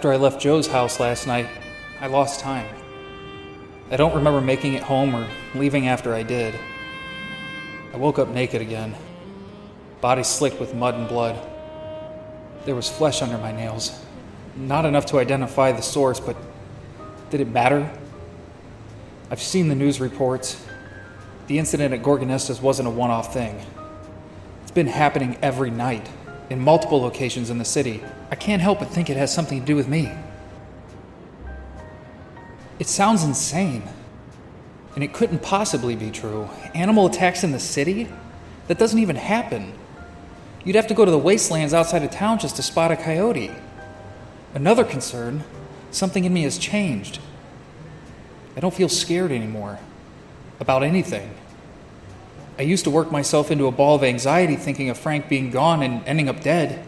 After I left Joe's house last night, I lost time. I don't remember making it home or leaving after I did. I woke up naked again, body slicked with mud and blood. There was flesh under my nails. Not enough to identify the source, but did it matter? I've seen the news reports. The incident at Gorgonestas wasn't a one off thing. It's been happening every night in multiple locations in the city. I can't help but think it has something to do with me. It sounds insane. And it couldn't possibly be true. Animal attacks in the city? That doesn't even happen. You'd have to go to the wastelands outside of town just to spot a coyote. Another concern something in me has changed. I don't feel scared anymore about anything. I used to work myself into a ball of anxiety thinking of Frank being gone and ending up dead,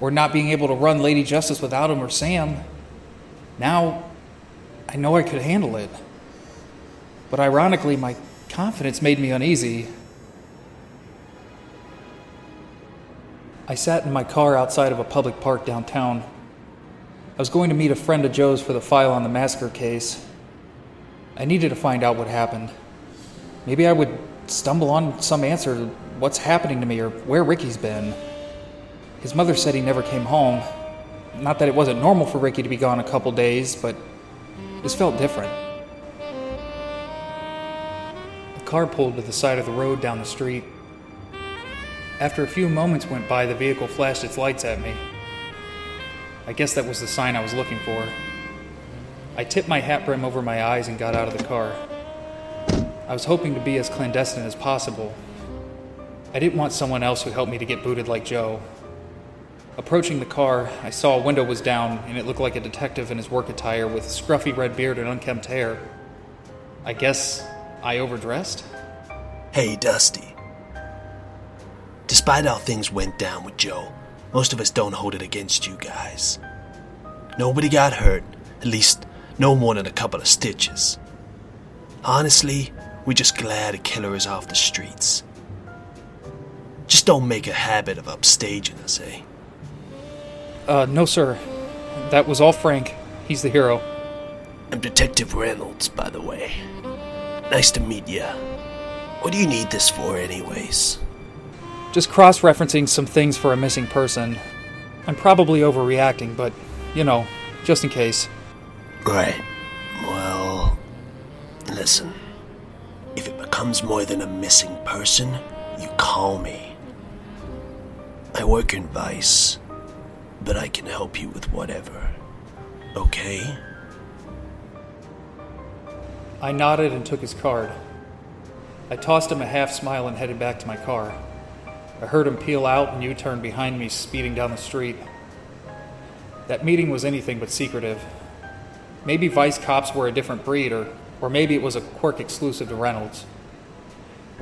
or not being able to run Lady Justice without him or Sam. Now, I know I could handle it. But ironically, my confidence made me uneasy. I sat in my car outside of a public park downtown. I was going to meet a friend of Joe's for the file on the massacre case. I needed to find out what happened. Maybe I would stumble on some answer to what's happening to me or where Ricky's been. His mother said he never came home. Not that it wasn't normal for Ricky to be gone a couple days, but this felt different. The car pulled to the side of the road down the street. After a few moments went by, the vehicle flashed its lights at me. I guess that was the sign I was looking for. I tipped my hat brim over my eyes and got out of the car. I was hoping to be as clandestine as possible. I didn't want someone else who helped me to get booted like Joe. Approaching the car, I saw a window was down and it looked like a detective in his work attire with scruffy red beard and unkempt hair. I guess I overdressed? Hey, Dusty. Despite how things went down with Joe, most of us don't hold it against you guys. Nobody got hurt, at least no more than a couple of stitches. Honestly, we're just glad a killer is off the streets. Just don't make a habit of upstaging us, eh? Uh, no, sir. That was all Frank. He's the hero. I'm Detective Reynolds, by the way. Nice to meet ya. What do you need this for, anyways? Just cross referencing some things for a missing person. I'm probably overreacting, but, you know, just in case. Right. Well, listen. Becomes more than a missing person, you call me. I work in Vice, but I can help you with whatever. Okay? I nodded and took his card. I tossed him a half smile and headed back to my car. I heard him peel out and U turn behind me, speeding down the street. That meeting was anything but secretive. Maybe Vice cops were a different breed, or, or maybe it was a quirk exclusive to Reynolds.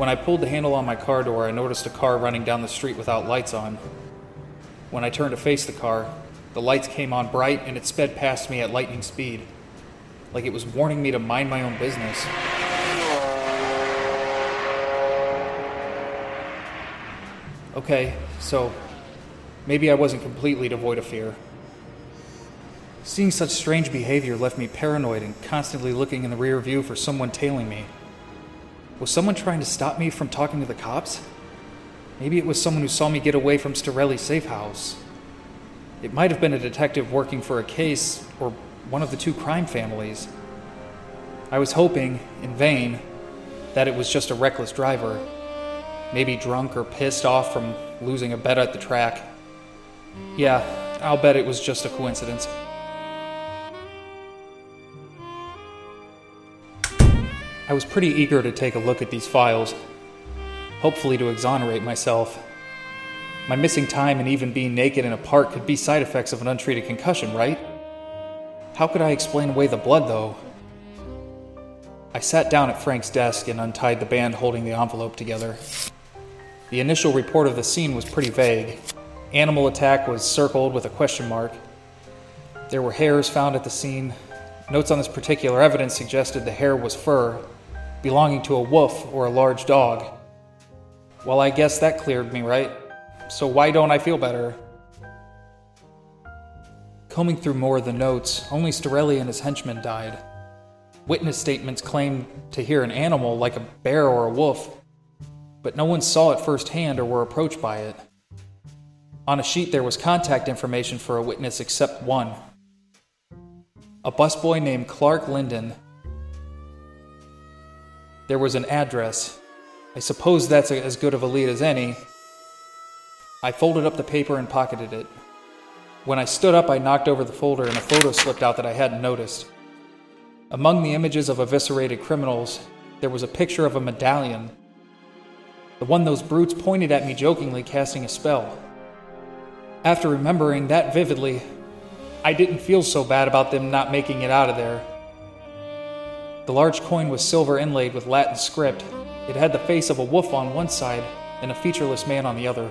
When I pulled the handle on my car door, I noticed a car running down the street without lights on. When I turned to face the car, the lights came on bright and it sped past me at lightning speed, like it was warning me to mind my own business. Okay, so maybe I wasn't completely devoid of fear. Seeing such strange behavior left me paranoid and constantly looking in the rear view for someone tailing me. Was someone trying to stop me from talking to the cops? Maybe it was someone who saw me get away from Storelli's safe house. It might have been a detective working for a case or one of the two crime families. I was hoping, in vain, that it was just a reckless driver, maybe drunk or pissed off from losing a bet at the track. Yeah, I'll bet it was just a coincidence. I was pretty eager to take a look at these files, hopefully to exonerate myself. My missing time and even being naked in a park could be side effects of an untreated concussion, right? How could I explain away the blood, though? I sat down at Frank's desk and untied the band holding the envelope together. The initial report of the scene was pretty vague. Animal attack was circled with a question mark. There were hairs found at the scene. Notes on this particular evidence suggested the hair was fur, belonging to a wolf or a large dog. Well, I guess that cleared me, right? So why don't I feel better? Combing through more of the notes, only Storelli and his henchmen died. Witness statements claimed to hear an animal like a bear or a wolf, but no one saw it firsthand or were approached by it. On a sheet, there was contact information for a witness except one a busboy named Clark Linden. There was an address. I suppose that's a, as good of a lead as any. I folded up the paper and pocketed it. When I stood up, I knocked over the folder and a photo slipped out that I hadn't noticed. Among the images of eviscerated criminals, there was a picture of a medallion. The one those brutes pointed at me jokingly, casting a spell. After remembering that vividly, I didn't feel so bad about them not making it out of there. The large coin was silver inlaid with Latin script. It had the face of a wolf on one side and a featureless man on the other.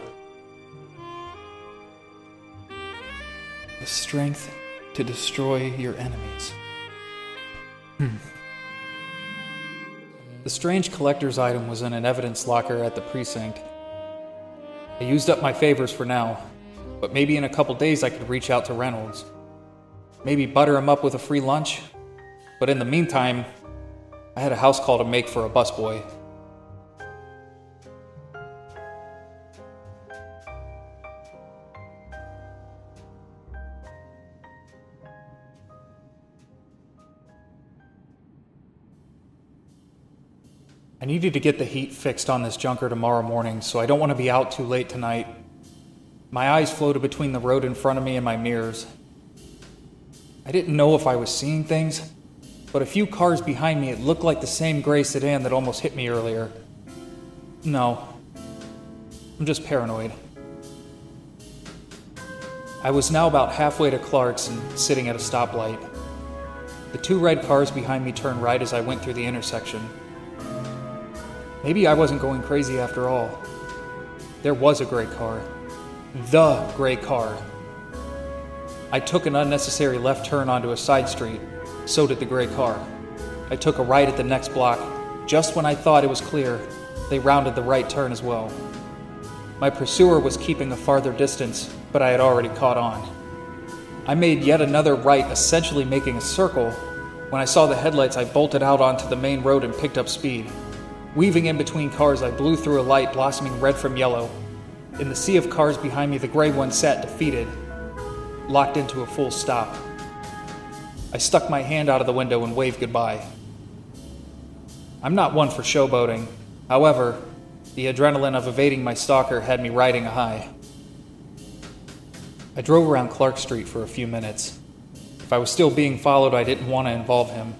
The strength to destroy your enemies. Hmm. The strange collector's item was in an evidence locker at the precinct. I used up my favors for now, but maybe in a couple days I could reach out to Reynolds. Maybe butter him up with a free lunch. But in the meantime, I had a house call to make for a busboy. I needed to get the heat fixed on this junker tomorrow morning, so I don't want to be out too late tonight. My eyes floated between the road in front of me and my mirrors. I didn't know if I was seeing things, but a few cars behind me, it looked like the same gray sedan that almost hit me earlier. No, I'm just paranoid. I was now about halfway to Clark's and sitting at a stoplight. The two red cars behind me turned right as I went through the intersection. Maybe I wasn't going crazy after all. There was a gray car. The gray car. I took an unnecessary left turn onto a side street. So did the gray car. I took a right at the next block. Just when I thought it was clear, they rounded the right turn as well. My pursuer was keeping a farther distance, but I had already caught on. I made yet another right, essentially making a circle. When I saw the headlights, I bolted out onto the main road and picked up speed. Weaving in between cars, I blew through a light blossoming red from yellow. In the sea of cars behind me, the gray one sat defeated, locked into a full stop. I stuck my hand out of the window and waved goodbye. I'm not one for showboating. However, the adrenaline of evading my stalker had me riding a high. I drove around Clark Street for a few minutes. If I was still being followed, I didn't want to involve him.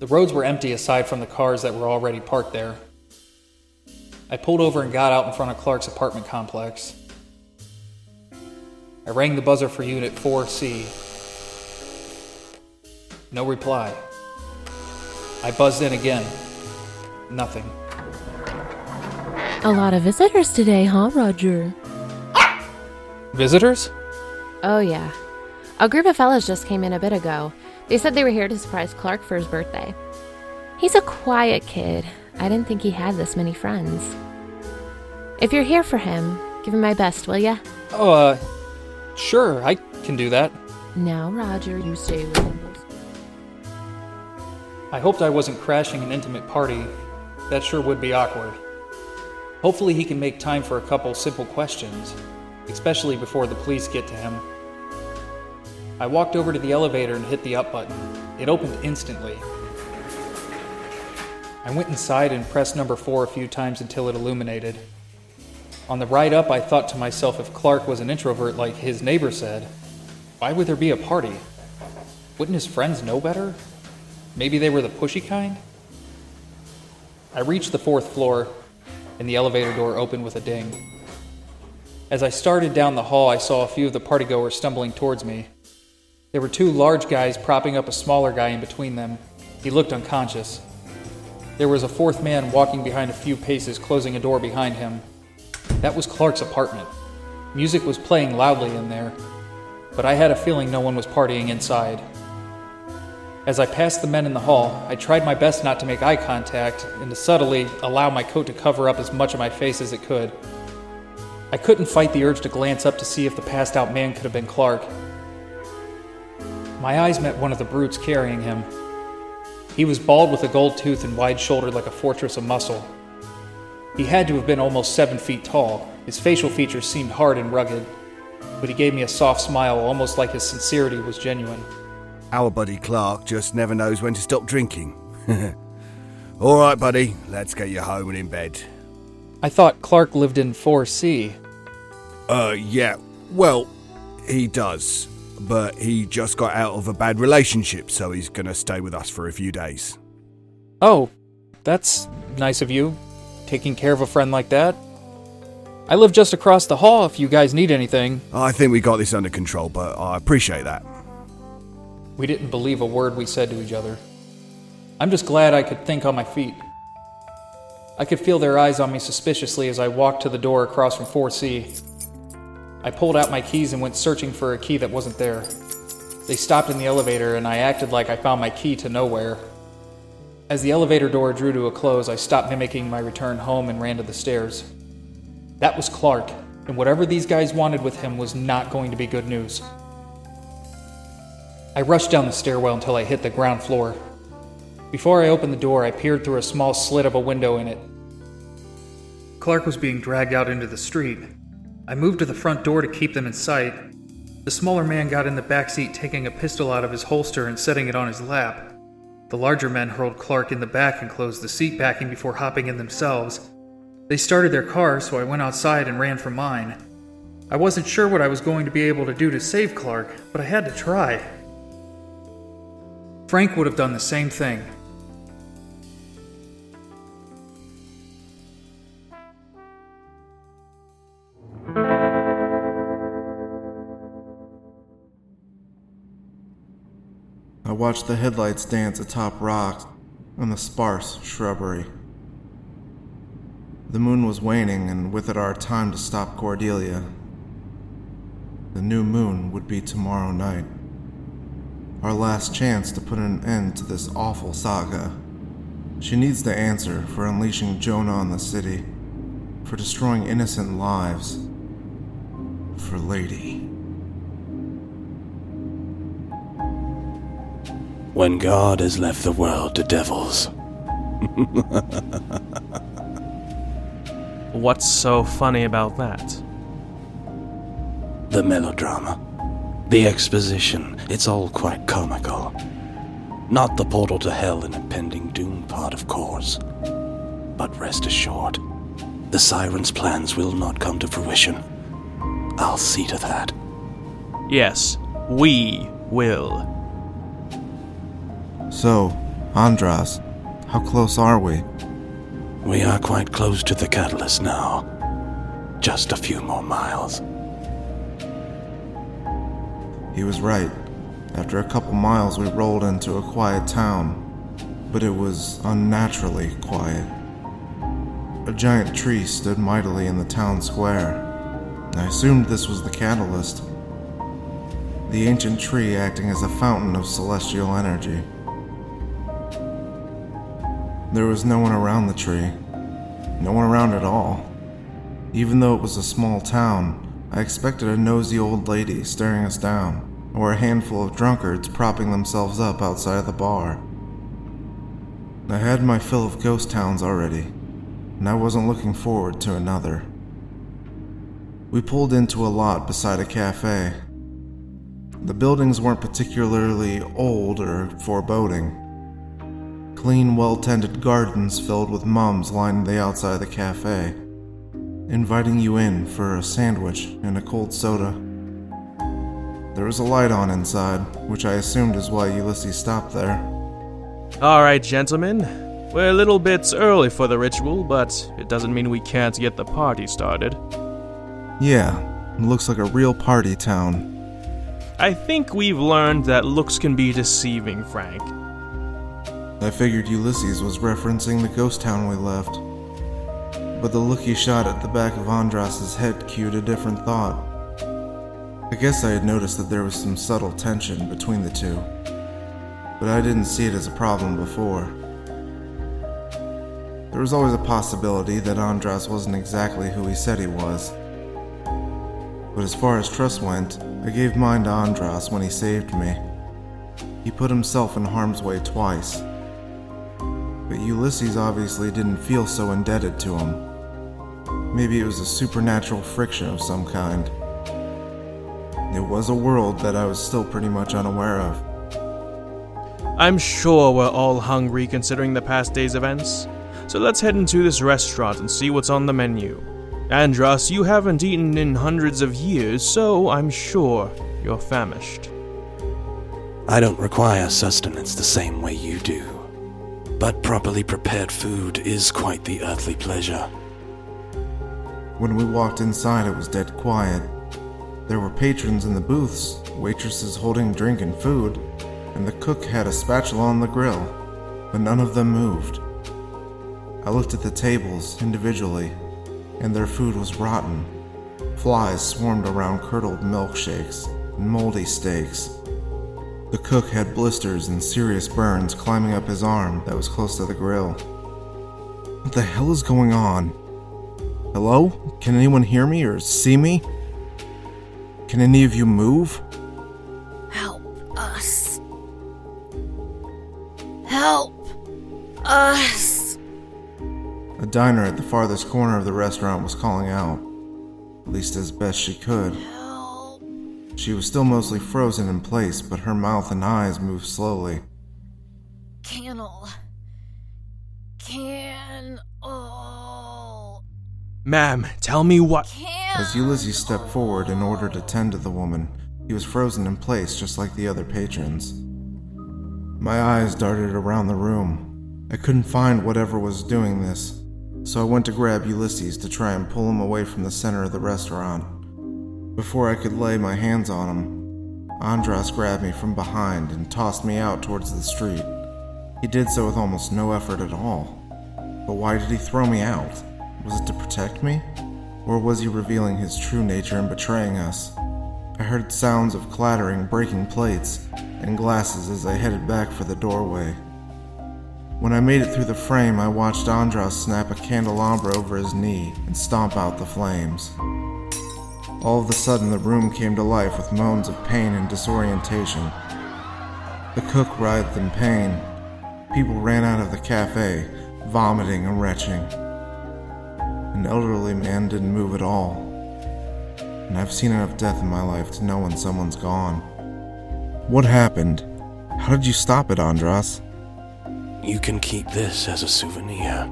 The roads were empty aside from the cars that were already parked there. I pulled over and got out in front of Clark's apartment complex. I rang the buzzer for Unit 4C. No reply. I buzzed in again. Nothing. A lot of visitors today, huh, Roger? Visitors? Oh, yeah. A group of fellas just came in a bit ago. They said they were here to surprise Clark for his birthday. He's a quiet kid. I didn't think he had this many friends. If you're here for him, give him my best, will ya? Oh, uh, sure, I can do that. Now, Roger, you stay with him. I hoped I wasn't crashing an intimate party. That sure would be awkward. Hopefully, he can make time for a couple simple questions, especially before the police get to him. I walked over to the elevator and hit the up button. It opened instantly. I went inside and pressed number four a few times until it illuminated. On the ride up, I thought to myself if Clark was an introvert like his neighbor said, why would there be a party? Wouldn't his friends know better? Maybe they were the pushy kind? I reached the fourth floor, and the elevator door opened with a ding. As I started down the hall, I saw a few of the partygoers stumbling towards me. There were two large guys propping up a smaller guy in between them. He looked unconscious. There was a fourth man walking behind a few paces, closing a door behind him. That was Clark's apartment. Music was playing loudly in there, but I had a feeling no one was partying inside. As I passed the men in the hall, I tried my best not to make eye contact and to subtly allow my coat to cover up as much of my face as it could. I couldn't fight the urge to glance up to see if the passed out man could have been Clark. My eyes met one of the brutes carrying him. He was bald with a gold tooth and wide shouldered like a fortress of muscle. He had to have been almost seven feet tall. His facial features seemed hard and rugged, but he gave me a soft smile, almost like his sincerity was genuine. Our buddy Clark just never knows when to stop drinking. All right, buddy, let's get you home and in bed. I thought Clark lived in 4C. Uh, yeah, well, he does. But he just got out of a bad relationship, so he's gonna stay with us for a few days. Oh, that's nice of you, taking care of a friend like that. I live just across the hall if you guys need anything. I think we got this under control, but I appreciate that. We didn't believe a word we said to each other. I'm just glad I could think on my feet. I could feel their eyes on me suspiciously as I walked to the door across from 4C. I pulled out my keys and went searching for a key that wasn't there. They stopped in the elevator, and I acted like I found my key to nowhere. As the elevator door drew to a close, I stopped mimicking my return home and ran to the stairs. That was Clark, and whatever these guys wanted with him was not going to be good news. I rushed down the stairwell until I hit the ground floor. Before I opened the door, I peered through a small slit of a window in it. Clark was being dragged out into the street. I moved to the front door to keep them in sight. The smaller man got in the back seat, taking a pistol out of his holster and setting it on his lap. The larger men hurled Clark in the back and closed the seat backing before hopping in themselves. They started their car, so I went outside and ran for mine. I wasn't sure what I was going to be able to do to save Clark, but I had to try. Frank would have done the same thing. Watched the headlights dance atop rocks and the sparse shrubbery. The moon was waning, and with it our time to stop Cordelia. The new moon would be tomorrow night. Our last chance to put an end to this awful saga. She needs the answer for unleashing Jonah on the city, for destroying innocent lives, for Lady. When God has left the world to devils. What's so funny about that? The melodrama. The exposition. It's all quite comical. Not the portal to hell and impending doom part, of course. But rest assured, the Siren's plans will not come to fruition. I'll see to that. Yes, we will. So, Andras, how close are we? We are quite close to the catalyst now. Just a few more miles. He was right. After a couple miles, we rolled into a quiet town, but it was unnaturally quiet. A giant tree stood mightily in the town square. I assumed this was the catalyst. The ancient tree acting as a fountain of celestial energy. There was no one around the tree. No one around at all. Even though it was a small town, I expected a nosy old lady staring us down, or a handful of drunkards propping themselves up outside of the bar. I had my fill of ghost towns already, and I wasn't looking forward to another. We pulled into a lot beside a cafe. The buildings weren't particularly old or foreboding. Clean, well tended gardens filled with mums lined the outside of the cafe, inviting you in for a sandwich and a cold soda. There was a light on inside, which I assumed is why Ulysses stopped there. Alright, gentlemen. We're a little bit early for the ritual, but it doesn't mean we can't get the party started. Yeah, it looks like a real party town. I think we've learned that looks can be deceiving, Frank. I figured Ulysses was referencing the ghost town we left. But the look he shot at the back of Andras's head cued a different thought. I guess I had noticed that there was some subtle tension between the two, but I didn't see it as a problem before. There was always a possibility that Andras wasn't exactly who he said he was. But as far as trust went, I gave mine to Andras when he saved me. He put himself in harm's way twice. But Ulysses obviously didn't feel so indebted to him. Maybe it was a supernatural friction of some kind. It was a world that I was still pretty much unaware of. I'm sure we're all hungry considering the past day's events. So let's head into this restaurant and see what's on the menu. Andras, you haven't eaten in hundreds of years, so I'm sure you're famished. I don't require sustenance the same way you do. But properly prepared food is quite the earthly pleasure. When we walked inside, it was dead quiet. There were patrons in the booths, waitresses holding drink and food, and the cook had a spatula on the grill, but none of them moved. I looked at the tables individually, and their food was rotten. Flies swarmed around curdled milkshakes and moldy steaks. The cook had blisters and serious burns climbing up his arm that was close to the grill. What the hell is going on? Hello? Can anyone hear me or see me? Can any of you move? Help us. Help us. A diner at the farthest corner of the restaurant was calling out, at least as best she could. She was still mostly frozen in place, but her mouth and eyes moved slowly. Cannel. Can. Oh. Ma'am, tell me what. As Ulysses stepped forward in order to tend to the woman, he was frozen in place just like the other patrons. My eyes darted around the room. I couldn't find whatever was doing this, so I went to grab Ulysses to try and pull him away from the center of the restaurant. Before I could lay my hands on him, Andras grabbed me from behind and tossed me out towards the street. He did so with almost no effort at all. But why did he throw me out? Was it to protect me? Or was he revealing his true nature and betraying us? I heard sounds of clattering, breaking plates, and glasses as I headed back for the doorway. When I made it through the frame, I watched Andras snap a candelabra over his knee and stomp out the flames. All of a sudden, the room came to life with moans of pain and disorientation. The cook writhed in pain. People ran out of the cafe, vomiting and retching. An elderly man didn't move at all. And I've seen enough death in my life to know when someone's gone. What happened? How did you stop it, Andras? You can keep this as a souvenir.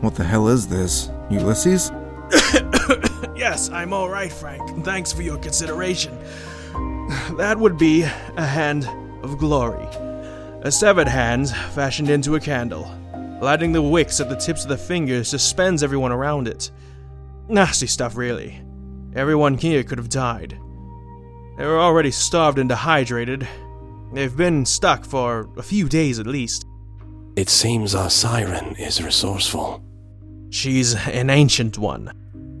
What the hell is this? Ulysses? yes, I'm alright, Frank. Thanks for your consideration. That would be a hand of glory. A severed hand fashioned into a candle. Lighting the wicks at the tips of the fingers suspends everyone around it. Nasty stuff, really. Everyone here could have died. They were already starved and dehydrated. They've been stuck for a few days at least. It seems our siren is resourceful. She's an ancient one.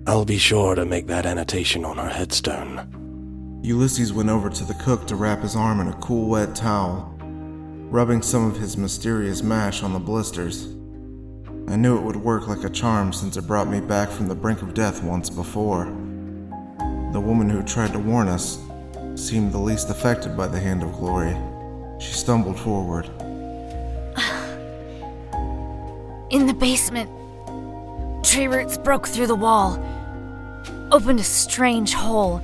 I'll be sure to make that annotation on her headstone. Ulysses went over to the cook to wrap his arm in a cool, wet towel, rubbing some of his mysterious mash on the blisters. I knew it would work like a charm since it brought me back from the brink of death once before. The woman who tried to warn us seemed the least affected by the hand of glory. She stumbled forward. In the basement, tree roots broke through the wall, opened a strange hole,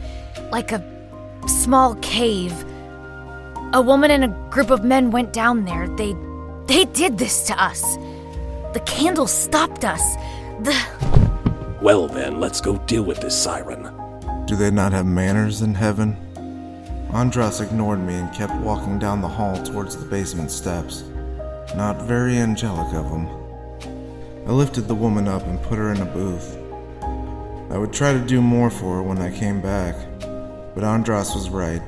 like a small cave. A woman and a group of men went down there. They they did this to us. The candle stopped us. The Well, then, let's go deal with this siren. Do they not have manners in heaven? Andras ignored me and kept walking down the hall towards the basement steps. Not very angelic of him. I lifted the woman up and put her in a booth. I would try to do more for her when I came back, but Andras was right.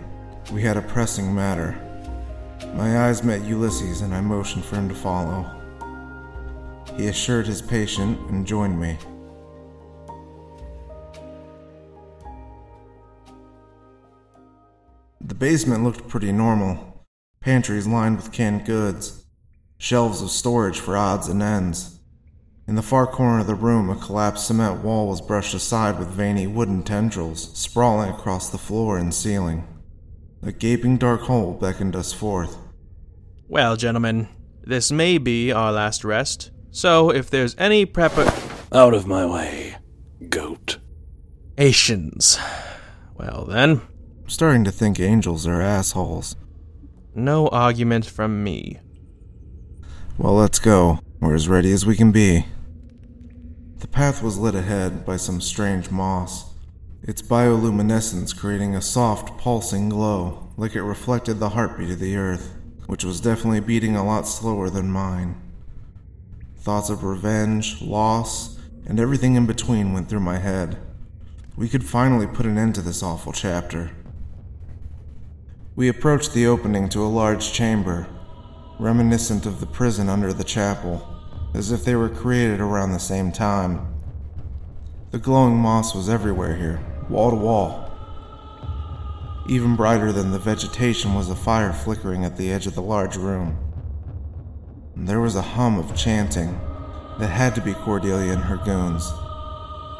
We had a pressing matter. My eyes met Ulysses and I motioned for him to follow. He assured his patient and joined me. The basement looked pretty normal. Pantries lined with canned goods, shelves of storage for odds and ends. In the far corner of the room, a collapsed cement wall was brushed aside with veiny wooden tendrils sprawling across the floor and ceiling. A gaping dark hole beckoned us forth. Well, gentlemen, this may be our last rest, so if there's any prepar. Out of my way, goat. Asians. Well, then, I'm starting to think angels are assholes. no argument from me. Well, let's go. We're as ready as we can be. The path was lit ahead by some strange moss, its bioluminescence creating a soft, pulsing glow, like it reflected the heartbeat of the earth, which was definitely beating a lot slower than mine. Thoughts of revenge, loss, and everything in between went through my head. We could finally put an end to this awful chapter. We approached the opening to a large chamber, reminiscent of the prison under the chapel, as if they were created around the same time. The glowing moss was everywhere here, wall to wall. Even brighter than the vegetation was a fire flickering at the edge of the large room. There was a hum of chanting that had to be Cordelia and her goons.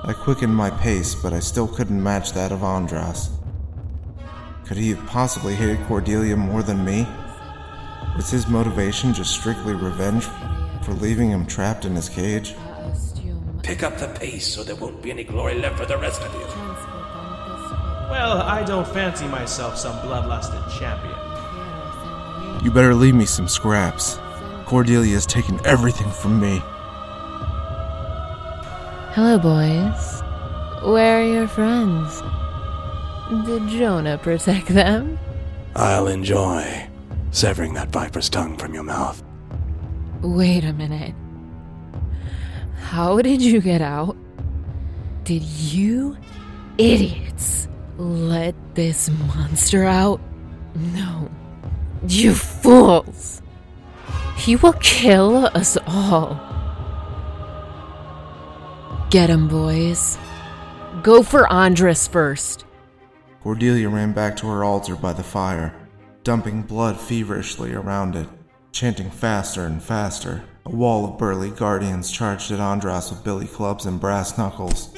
I quickened my pace, but I still couldn't match that of Andras. Could he have possibly hated Cordelia more than me? Was his motivation just strictly revenge for leaving him trapped in his cage? Pick up the pace so there won't be any glory left for the rest of you. Well, I don't fancy myself some bloodlusted champion. You better leave me some scraps. Cordelia's taken everything from me. Hello, boys. Where are your friends? Did Jonah protect them? I'll enjoy severing that viper's tongue from your mouth. Wait a minute. How did you get out? Did you idiots let this monster out? No. You fools! He will kill us all. Get him, boys. Go for Andras first. Cordelia ran back to her altar by the fire, dumping blood feverishly around it, chanting faster and faster. A wall of burly guardians charged at Andras with billy clubs and brass knuckles.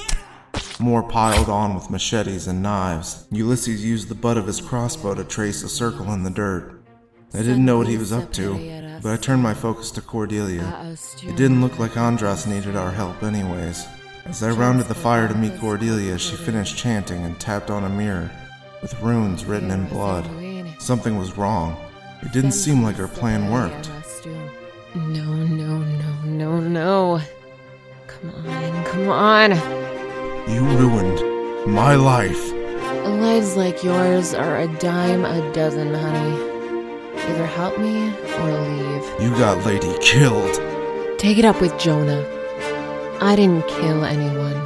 More piled on with machetes and knives. Ulysses used the butt of his crossbow to trace a circle in the dirt. I didn't know what he was up to, but I turned my focus to Cordelia. It didn't look like Andras needed our help, anyways. As I rounded the fire to meet Cordelia, she finished chanting and tapped on a mirror with runes written in blood. Something was wrong. It didn't seem like her plan worked. No, no, no, no, no. Come on, come on. You ruined my life. Lives like yours are a dime a dozen, honey. Either help me or leave. You got Lady killed. Take it up with Jonah. I didn't kill anyone.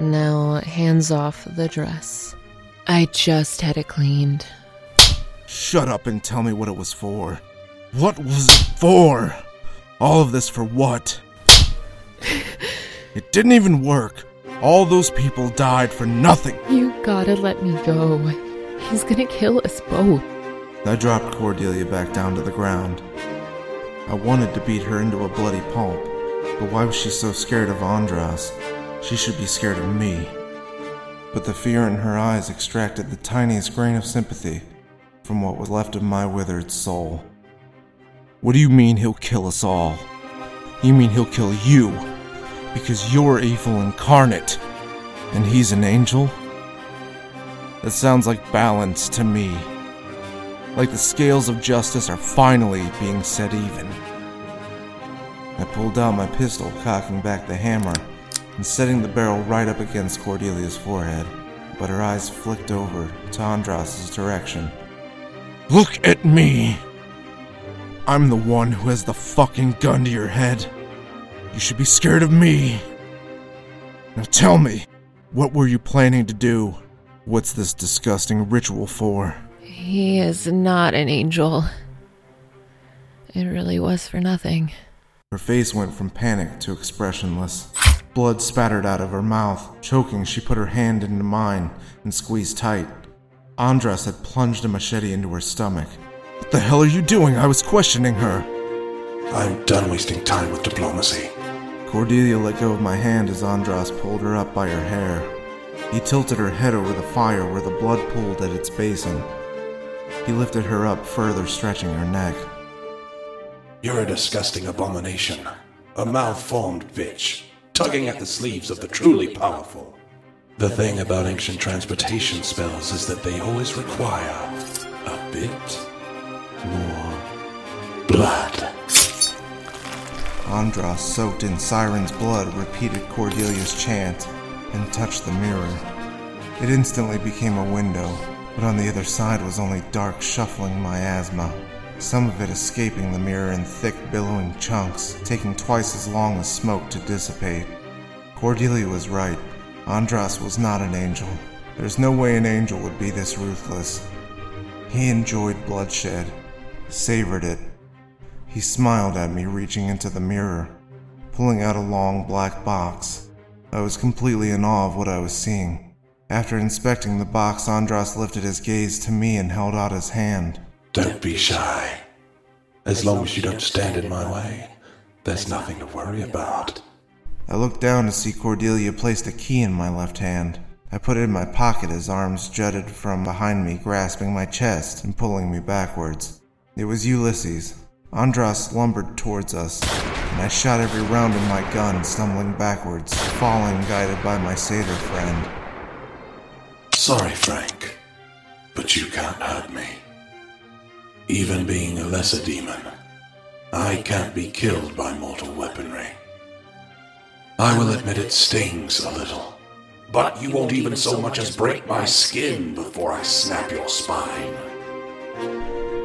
Now, hands off the dress. I just had it cleaned. Shut up and tell me what it was for. What was it for? All of this for what? it didn't even work. All those people died for nothing. You gotta let me go. He's gonna kill us both. I dropped Cordelia back down to the ground. I wanted to beat her into a bloody pulp, but why was she so scared of Andras? She should be scared of me. But the fear in her eyes extracted the tiniest grain of sympathy from what was left of my withered soul. What do you mean he'll kill us all? You mean he'll kill you? Because you're evil incarnate, and he's an angel? That sounds like balance to me. Like the scales of justice are finally being set even. I pulled out my pistol, cocking back the hammer, and setting the barrel right up against Cordelia's forehead, but her eyes flicked over to Andras's direction. Look at me! I'm the one who has the fucking gun to your head. You should be scared of me. Now tell me, what were you planning to do? What's this disgusting ritual for? He is not an angel. It really was for nothing. Her face went from panic to expressionless. Blood spattered out of her mouth. Choking, she put her hand into mine and squeezed tight. Andras had plunged a machete into her stomach. What the hell are you doing? I was questioning her. I'm done wasting time with diplomacy. Cordelia let go of my hand as Andras pulled her up by her hair. He tilted her head over the fire where the blood pooled at its basin. He lifted her up further, stretching her neck. You're a disgusting abomination. A malformed bitch, tugging at the sleeves of the truly powerful. The thing about ancient transportation spells is that they always require a bit more blood. Andras, soaked in Siren's blood, repeated Cordelia's chant and touched the mirror. It instantly became a window, but on the other side was only dark, shuffling miasma, some of it escaping the mirror in thick, billowing chunks, taking twice as long as smoke to dissipate. Cordelia was right. Andras was not an angel. There's no way an angel would be this ruthless. He enjoyed bloodshed, savored it. He smiled at me, reaching into the mirror, pulling out a long black box. I was completely in awe of what I was seeing. After inspecting the box, Andras lifted his gaze to me and held out his hand. Don't be shy. As long as you don't stand in my way, there's nothing to worry about. I looked down to see Cordelia placed a key in my left hand. I put it in my pocket as arms jutted from behind me, grasping my chest and pulling me backwards. It was Ulysses. Andras lumbered towards us, and I shot every round of my gun, stumbling backwards, falling guided by my satyr friend. Sorry, Frank, but you can't hurt me. Even being a lesser demon, I can't be killed by mortal weaponry. I will admit it stings a little, but you won't even so much as break my skin before I snap your spine.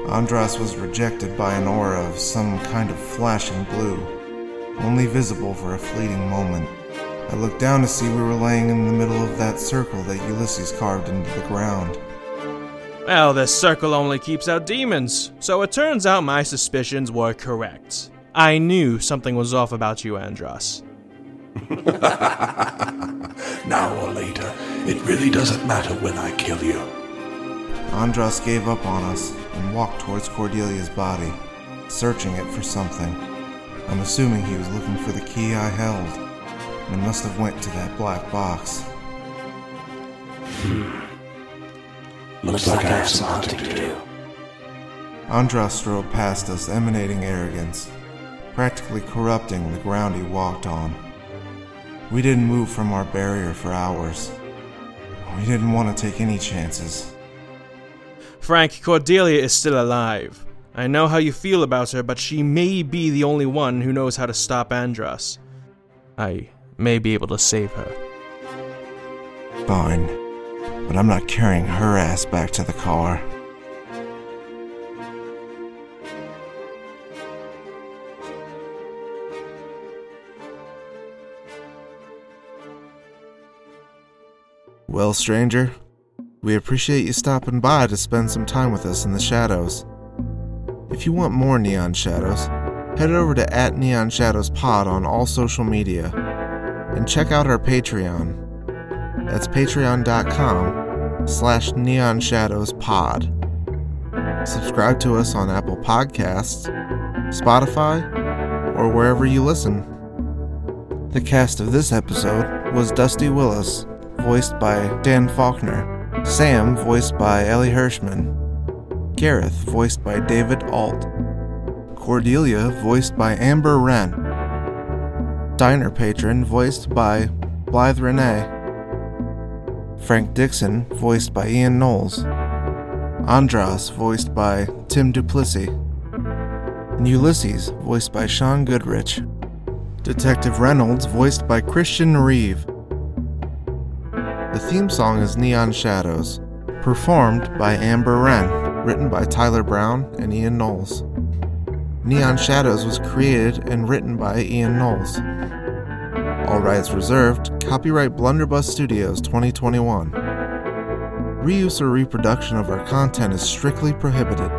Andras was rejected by an aura of some kind of flashing blue, only visible for a fleeting moment. I looked down to see we were laying in the middle of that circle that Ulysses carved into the ground. Well, this circle only keeps out demons, so it turns out my suspicions were correct. I knew something was off about you, Andras. now or later, it really doesn't matter when I kill you. Andras gave up on us and walked towards Cordelia's body, searching it for something. I'm assuming he was looking for the key I held, and it must have went to that black box. Hmm. Looks like I have some hunting to do. Andras strode past us, emanating arrogance, practically corrupting the ground he walked on. We didn't move from our barrier for hours. We didn't want to take any chances. Frank, Cordelia is still alive. I know how you feel about her, but she may be the only one who knows how to stop Andras. I may be able to save her. Fine, but I'm not carrying her ass back to the car. Well, stranger, we appreciate you stopping by to spend some time with us in the shadows. If you want more Neon Shadows, head over to at Neon Shadows Pod on all social media and check out our Patreon. That's patreon.com slash neon shadows pod. Subscribe to us on Apple Podcasts, Spotify, or wherever you listen. The cast of this episode was Dusty Willis, voiced by Dan Faulkner, Sam, voiced by Ellie Hirschman, Gareth, voiced by David Alt, Cordelia, voiced by Amber Wren, Diner Patron, voiced by Blythe Renee, Frank Dixon, voiced by Ian Knowles, Andras, voiced by Tim Duplessis, and Ulysses, voiced by Sean Goodrich, Detective Reynolds, voiced by Christian Reeve. The theme song is Neon Shadows, performed by Amber Wren, written by Tyler Brown and Ian Knowles. Neon Shadows was created and written by Ian Knowles. All rights reserved. Copyright Blunderbuss Studios 2021. Reuse or reproduction of our content is strictly prohibited.